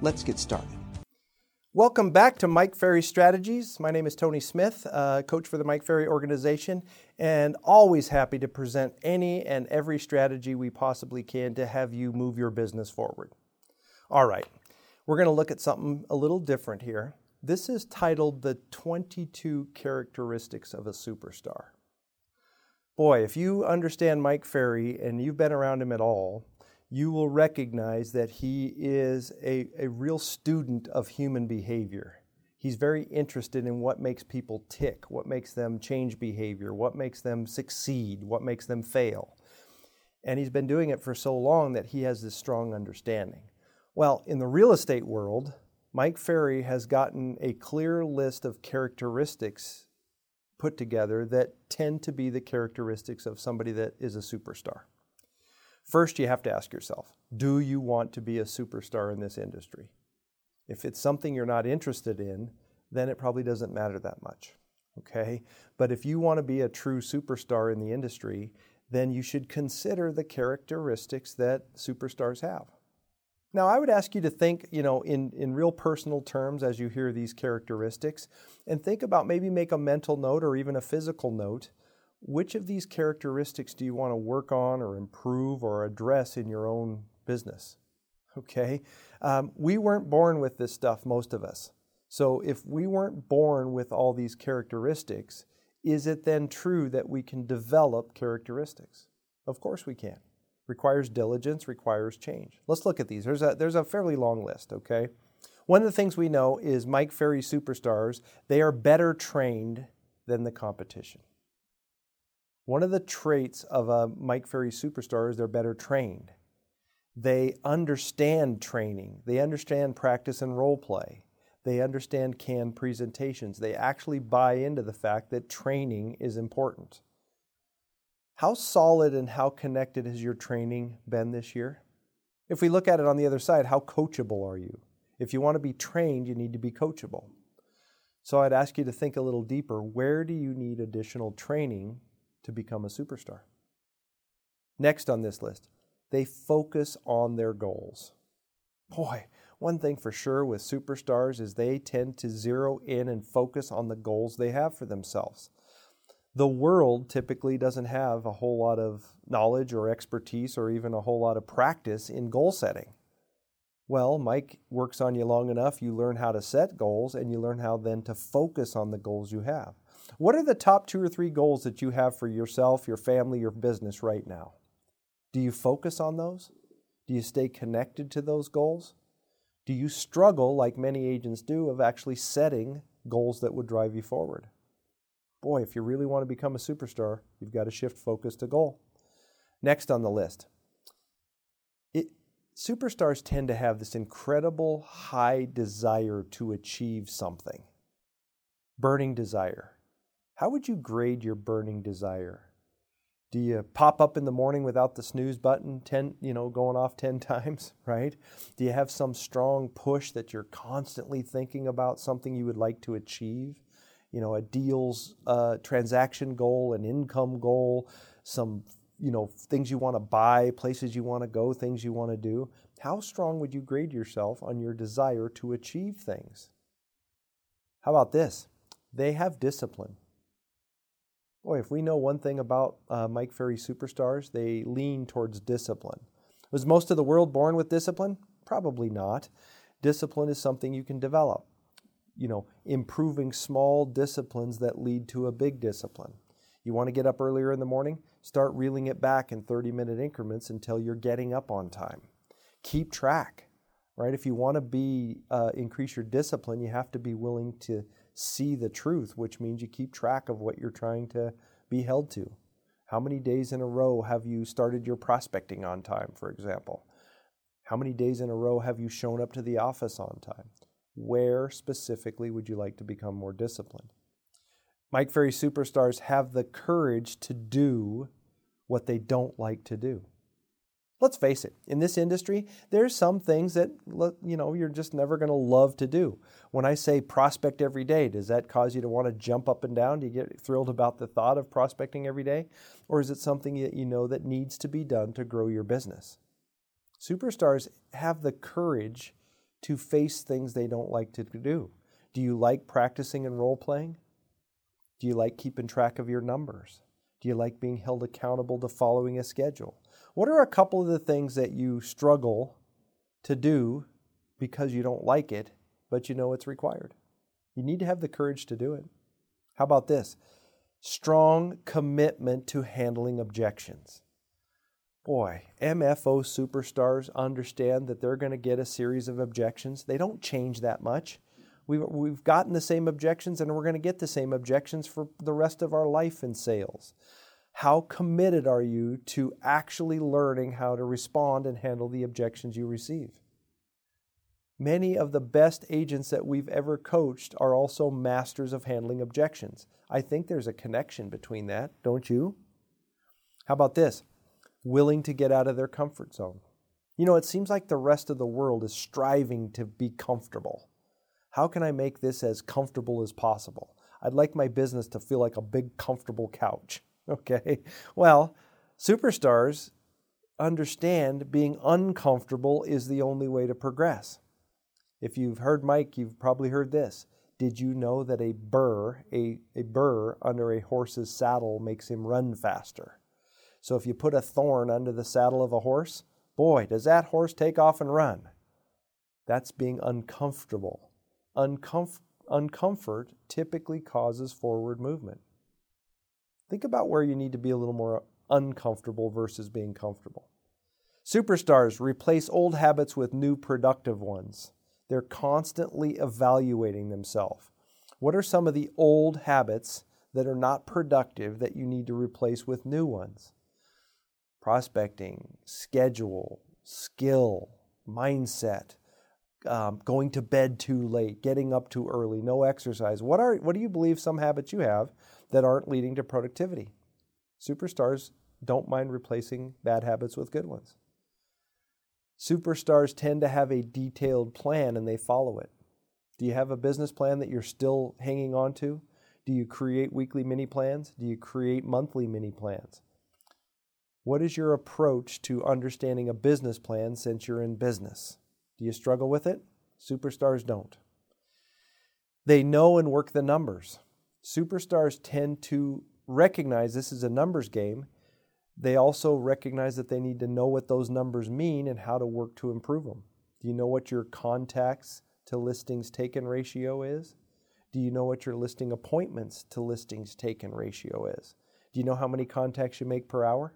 Let's get started. Welcome back to Mike Ferry Strategies. My name is Tony Smith, uh, coach for the Mike Ferry organization, and always happy to present any and every strategy we possibly can to have you move your business forward. All right, we're going to look at something a little different here. This is titled The 22 Characteristics of a Superstar. Boy, if you understand Mike Ferry and you've been around him at all, you will recognize that he is a, a real student of human behavior. He's very interested in what makes people tick, what makes them change behavior, what makes them succeed, what makes them fail. And he's been doing it for so long that he has this strong understanding. Well, in the real estate world, Mike Ferry has gotten a clear list of characteristics put together that tend to be the characteristics of somebody that is a superstar. First, you have to ask yourself do you want to be a superstar in this industry? If it's something you're not interested in, then it probably doesn't matter that much. Okay? But if you want to be a true superstar in the industry, then you should consider the characteristics that superstars have. Now, I would ask you to think, you know, in, in real personal terms as you hear these characteristics, and think about maybe make a mental note or even a physical note which of these characteristics do you want to work on or improve or address in your own business? Okay? Um, we weren't born with this stuff, most of us. So if we weren't born with all these characteristics, is it then true that we can develop characteristics? Of course we can. Requires diligence, requires change. Let's look at these. There's a, there's a fairly long list, okay? One of the things we know is Mike Ferry superstars, they are better trained than the competition. One of the traits of a Mike Ferry superstar is they're better trained. They understand training, they understand practice and role play, they understand canned presentations. They actually buy into the fact that training is important. How solid and how connected has your training been this year? If we look at it on the other side, how coachable are you? If you want to be trained, you need to be coachable. So I'd ask you to think a little deeper. Where do you need additional training to become a superstar. Next on this list, they focus on their goals. Boy, one thing for sure with superstars is they tend to zero in and focus on the goals they have for themselves. The world typically doesn't have a whole lot of knowledge or expertise or even a whole lot of practice in goal setting. Well, Mike works on you long enough, you learn how to set goals and you learn how then to focus on the goals you have. What are the top two or three goals that you have for yourself, your family, your business right now? Do you focus on those? Do you stay connected to those goals? Do you struggle, like many agents do, of actually setting goals that would drive you forward? Boy, if you really want to become a superstar, you've got to shift focus to goal. Next on the list, it, superstars tend to have this incredible high desire to achieve something, burning desire. How would you grade your burning desire? Do you pop up in the morning without the snooze button 10, you know, going off 10 times, right? Do you have some strong push that you're constantly thinking about something you would like to achieve? You know, a deals uh, transaction goal, an income goal, some, you know, things you want to buy, places you want to go, things you want to do. How strong would you grade yourself on your desire to achieve things? How about this? They have discipline. Boy, if we know one thing about uh, Mike Ferry superstars, they lean towards discipline. Was most of the world born with discipline? Probably not. Discipline is something you can develop. You know, improving small disciplines that lead to a big discipline. You want to get up earlier in the morning? Start reeling it back in 30 minute increments until you're getting up on time. Keep track, right? If you want to be uh, increase your discipline, you have to be willing to see the truth, which means you keep track of what you're trying to be held to. How many days in a row have you started your prospecting on time, for example? How many days in a row have you shown up to the office on time? Where specifically would you like to become more disciplined? Mike Ferry superstars have the courage to do what they don't like to do. Let's face it, in this industry, there's some things that you know you're just never going to love to do. When I say prospect every day, does that cause you to want to jump up and down? Do you get thrilled about the thought of prospecting every day? Or is it something that you know that needs to be done to grow your business? Superstars have the courage to face things they don't like to do. Do you like practicing and role playing? Do you like keeping track of your numbers? Do you like being held accountable to following a schedule? What are a couple of the things that you struggle to do because you don't like it, but you know it's required? You need to have the courage to do it. How about this? Strong commitment to handling objections. Boy, MFO superstars understand that they're going to get a series of objections. They don't change that much. We've, we've gotten the same objections and we're going to get the same objections for the rest of our life in sales. How committed are you to actually learning how to respond and handle the objections you receive? Many of the best agents that we've ever coached are also masters of handling objections. I think there's a connection between that, don't you? How about this? Willing to get out of their comfort zone. You know, it seems like the rest of the world is striving to be comfortable. How can I make this as comfortable as possible? I'd like my business to feel like a big, comfortable couch. Okay. Well, superstars understand being uncomfortable is the only way to progress. If you've heard Mike, you've probably heard this. Did you know that a burr, a, a burr under a horse's saddle makes him run faster? So if you put a thorn under the saddle of a horse, boy, does that horse take off and run. That's being uncomfortable. Uncomf- uncomfort typically causes forward movement. Think about where you need to be a little more uncomfortable versus being comfortable. Superstars replace old habits with new productive ones. They're constantly evaluating themselves. What are some of the old habits that are not productive that you need to replace with new ones? Prospecting, schedule, skill, mindset, um, going to bed too late, getting up too early, no exercise. What are what do you believe some habits you have that aren't leading to productivity? Superstars don't mind replacing bad habits with good ones. Superstars tend to have a detailed plan and they follow it. Do you have a business plan that you're still hanging on to? Do you create weekly mini plans? Do you create monthly mini plans? What is your approach to understanding a business plan since you're in business? Do you struggle with it? Superstars don't. They know and work the numbers. Superstars tend to recognize this is a numbers game. They also recognize that they need to know what those numbers mean and how to work to improve them. Do you know what your contacts to listings taken ratio is? Do you know what your listing appointments to listings taken ratio is? Do you know how many contacts you make per hour?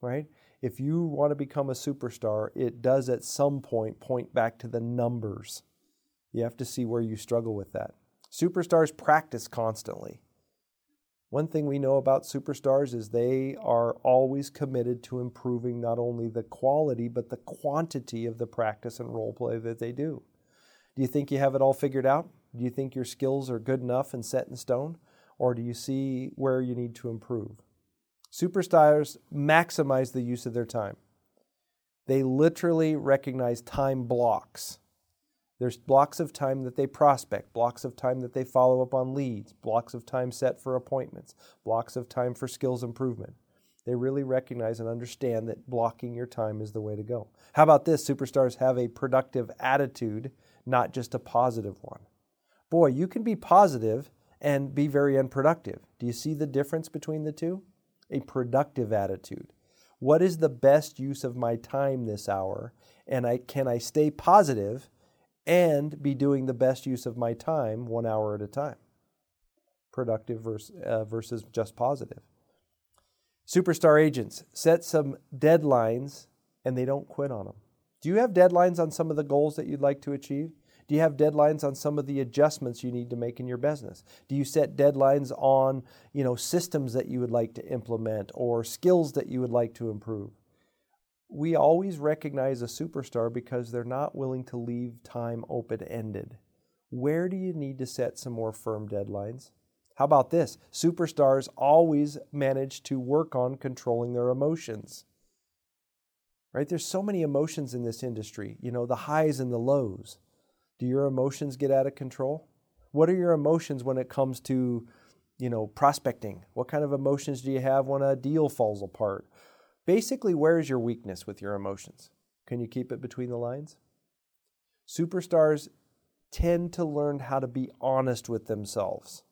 Right? if you want to become a superstar, it does at some point point back to the numbers. You have to see where you struggle with that. Superstars practice constantly. One thing we know about superstars is they are always committed to improving not only the quality but the quantity of the practice and role play that they do. Do you think you have it all figured out? Do you think your skills are good enough and set in stone? Or do you see where you need to improve? Superstars maximize the use of their time. They literally recognize time blocks. There's blocks of time that they prospect, blocks of time that they follow up on leads, blocks of time set for appointments, blocks of time for skills improvement. They really recognize and understand that blocking your time is the way to go. How about this? Superstars have a productive attitude, not just a positive one. Boy, you can be positive and be very unproductive. Do you see the difference between the two? a productive attitude. What is the best use of my time this hour? And I, can I stay positive and be doing the best use of my time one hour at a time? Productive versus, uh, versus just positive. Superstar agents set some deadlines and they don't quit on them. Do you have deadlines on some of the goals that you'd like to achieve? Do you have deadlines on some of the adjustments you need to make in your business? Do you set deadlines on, you know, systems that you would like to implement or skills that you would like to improve? We always recognize a superstar because they're not willing to leave time open ended. Where do you need to set some more firm deadlines? How about this? Superstars always manage to work on controlling their emotions. Right? There's so many emotions in this industry, you know, the highs and the lows. Do your emotions get out of control? What are your emotions when it comes to, you know, prospecting? What kind of emotions do you have when a deal falls apart? Basically, where is your weakness with your emotions? Can you keep it between the lines? Superstars tend to learn how to be honest with themselves.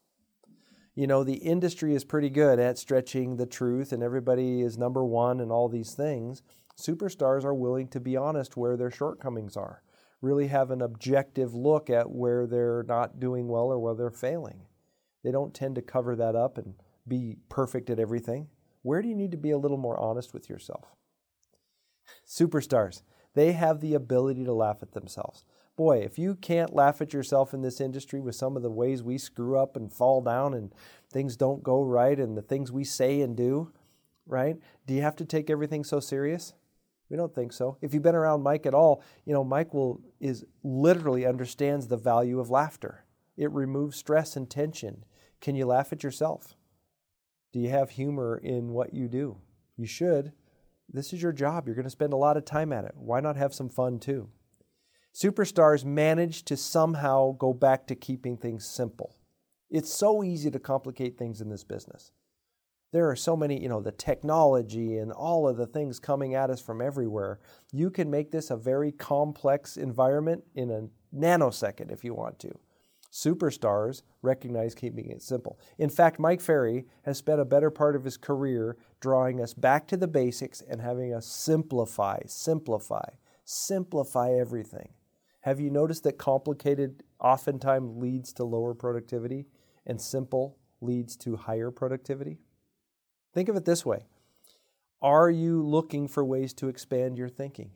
You know, the industry is pretty good at stretching the truth, and everybody is number one and all these things. Superstars are willing to be honest where their shortcomings are, really have an objective look at where they're not doing well or where they're failing. They don't tend to cover that up and be perfect at everything. Where do you need to be a little more honest with yourself? Superstars, they have the ability to laugh at themselves. Boy, if you can't laugh at yourself in this industry with some of the ways we screw up and fall down and things don't go right and the things we say and do, right? Do you have to take everything so serious? We don't think so. If you've been around Mike at all, you know Mike will is literally understands the value of laughter. It removes stress and tension. Can you laugh at yourself? Do you have humor in what you do? You should. This is your job. You're going to spend a lot of time at it. Why not have some fun too? Superstars manage to somehow go back to keeping things simple. It's so easy to complicate things in this business. There are so many, you know, the technology and all of the things coming at us from everywhere. You can make this a very complex environment in a nanosecond if you want to. Superstars recognize keeping it simple. In fact, Mike Ferry has spent a better part of his career drawing us back to the basics and having us simplify, simplify, simplify everything. Have you noticed that complicated oftentimes leads to lower productivity and simple leads to higher productivity? Think of it this way Are you looking for ways to expand your thinking?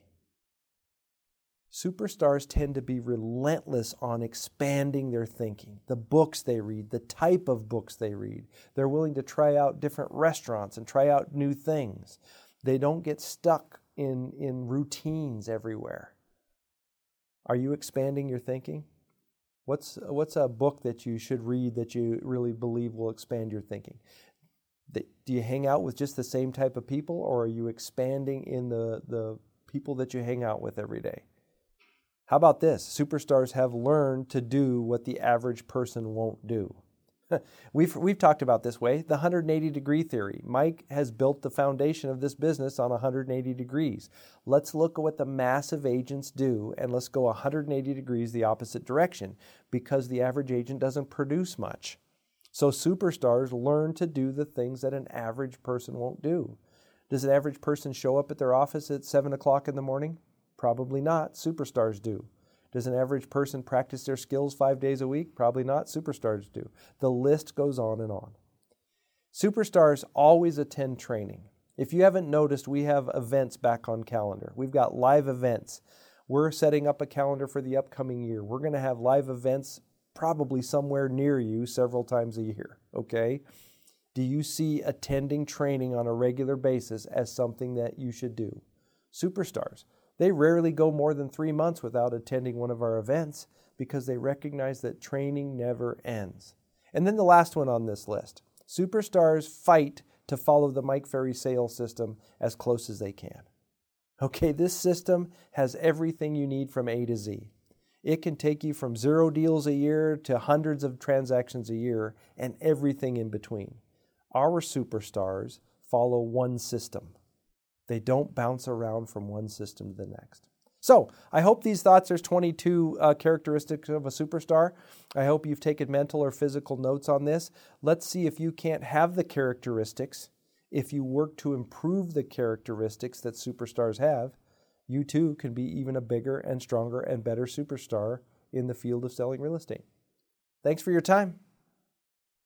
Superstars tend to be relentless on expanding their thinking, the books they read, the type of books they read. They're willing to try out different restaurants and try out new things. They don't get stuck in, in routines everywhere. Are you expanding your thinking? What's, what's a book that you should read that you really believe will expand your thinking? Do you hang out with just the same type of people, or are you expanding in the, the people that you hang out with every day? How about this? Superstars have learned to do what the average person won't do. we've, we've talked about this way the 180 degree theory. Mike has built the foundation of this business on 180 degrees. Let's look at what the massive agents do and let's go 180 degrees the opposite direction because the average agent doesn't produce much. So, superstars learn to do the things that an average person won't do. Does an average person show up at their office at 7 o'clock in the morning? Probably not. Superstars do. Does an average person practice their skills five days a week? Probably not. Superstars do. The list goes on and on. Superstars always attend training. If you haven't noticed, we have events back on calendar. We've got live events. We're setting up a calendar for the upcoming year. We're going to have live events probably somewhere near you several times a year, okay? Do you see attending training on a regular basis as something that you should do? Superstars. They rarely go more than three months without attending one of our events because they recognize that training never ends. And then the last one on this list superstars fight to follow the Mike Ferry sales system as close as they can. Okay, this system has everything you need from A to Z. It can take you from zero deals a year to hundreds of transactions a year and everything in between. Our superstars follow one system. They don't bounce around from one system to the next. So, I hope these thoughts, there's 22 uh, characteristics of a superstar. I hope you've taken mental or physical notes on this. Let's see if you can't have the characteristics. If you work to improve the characteristics that superstars have, you too can be even a bigger and stronger and better superstar in the field of selling real estate. Thanks for your time.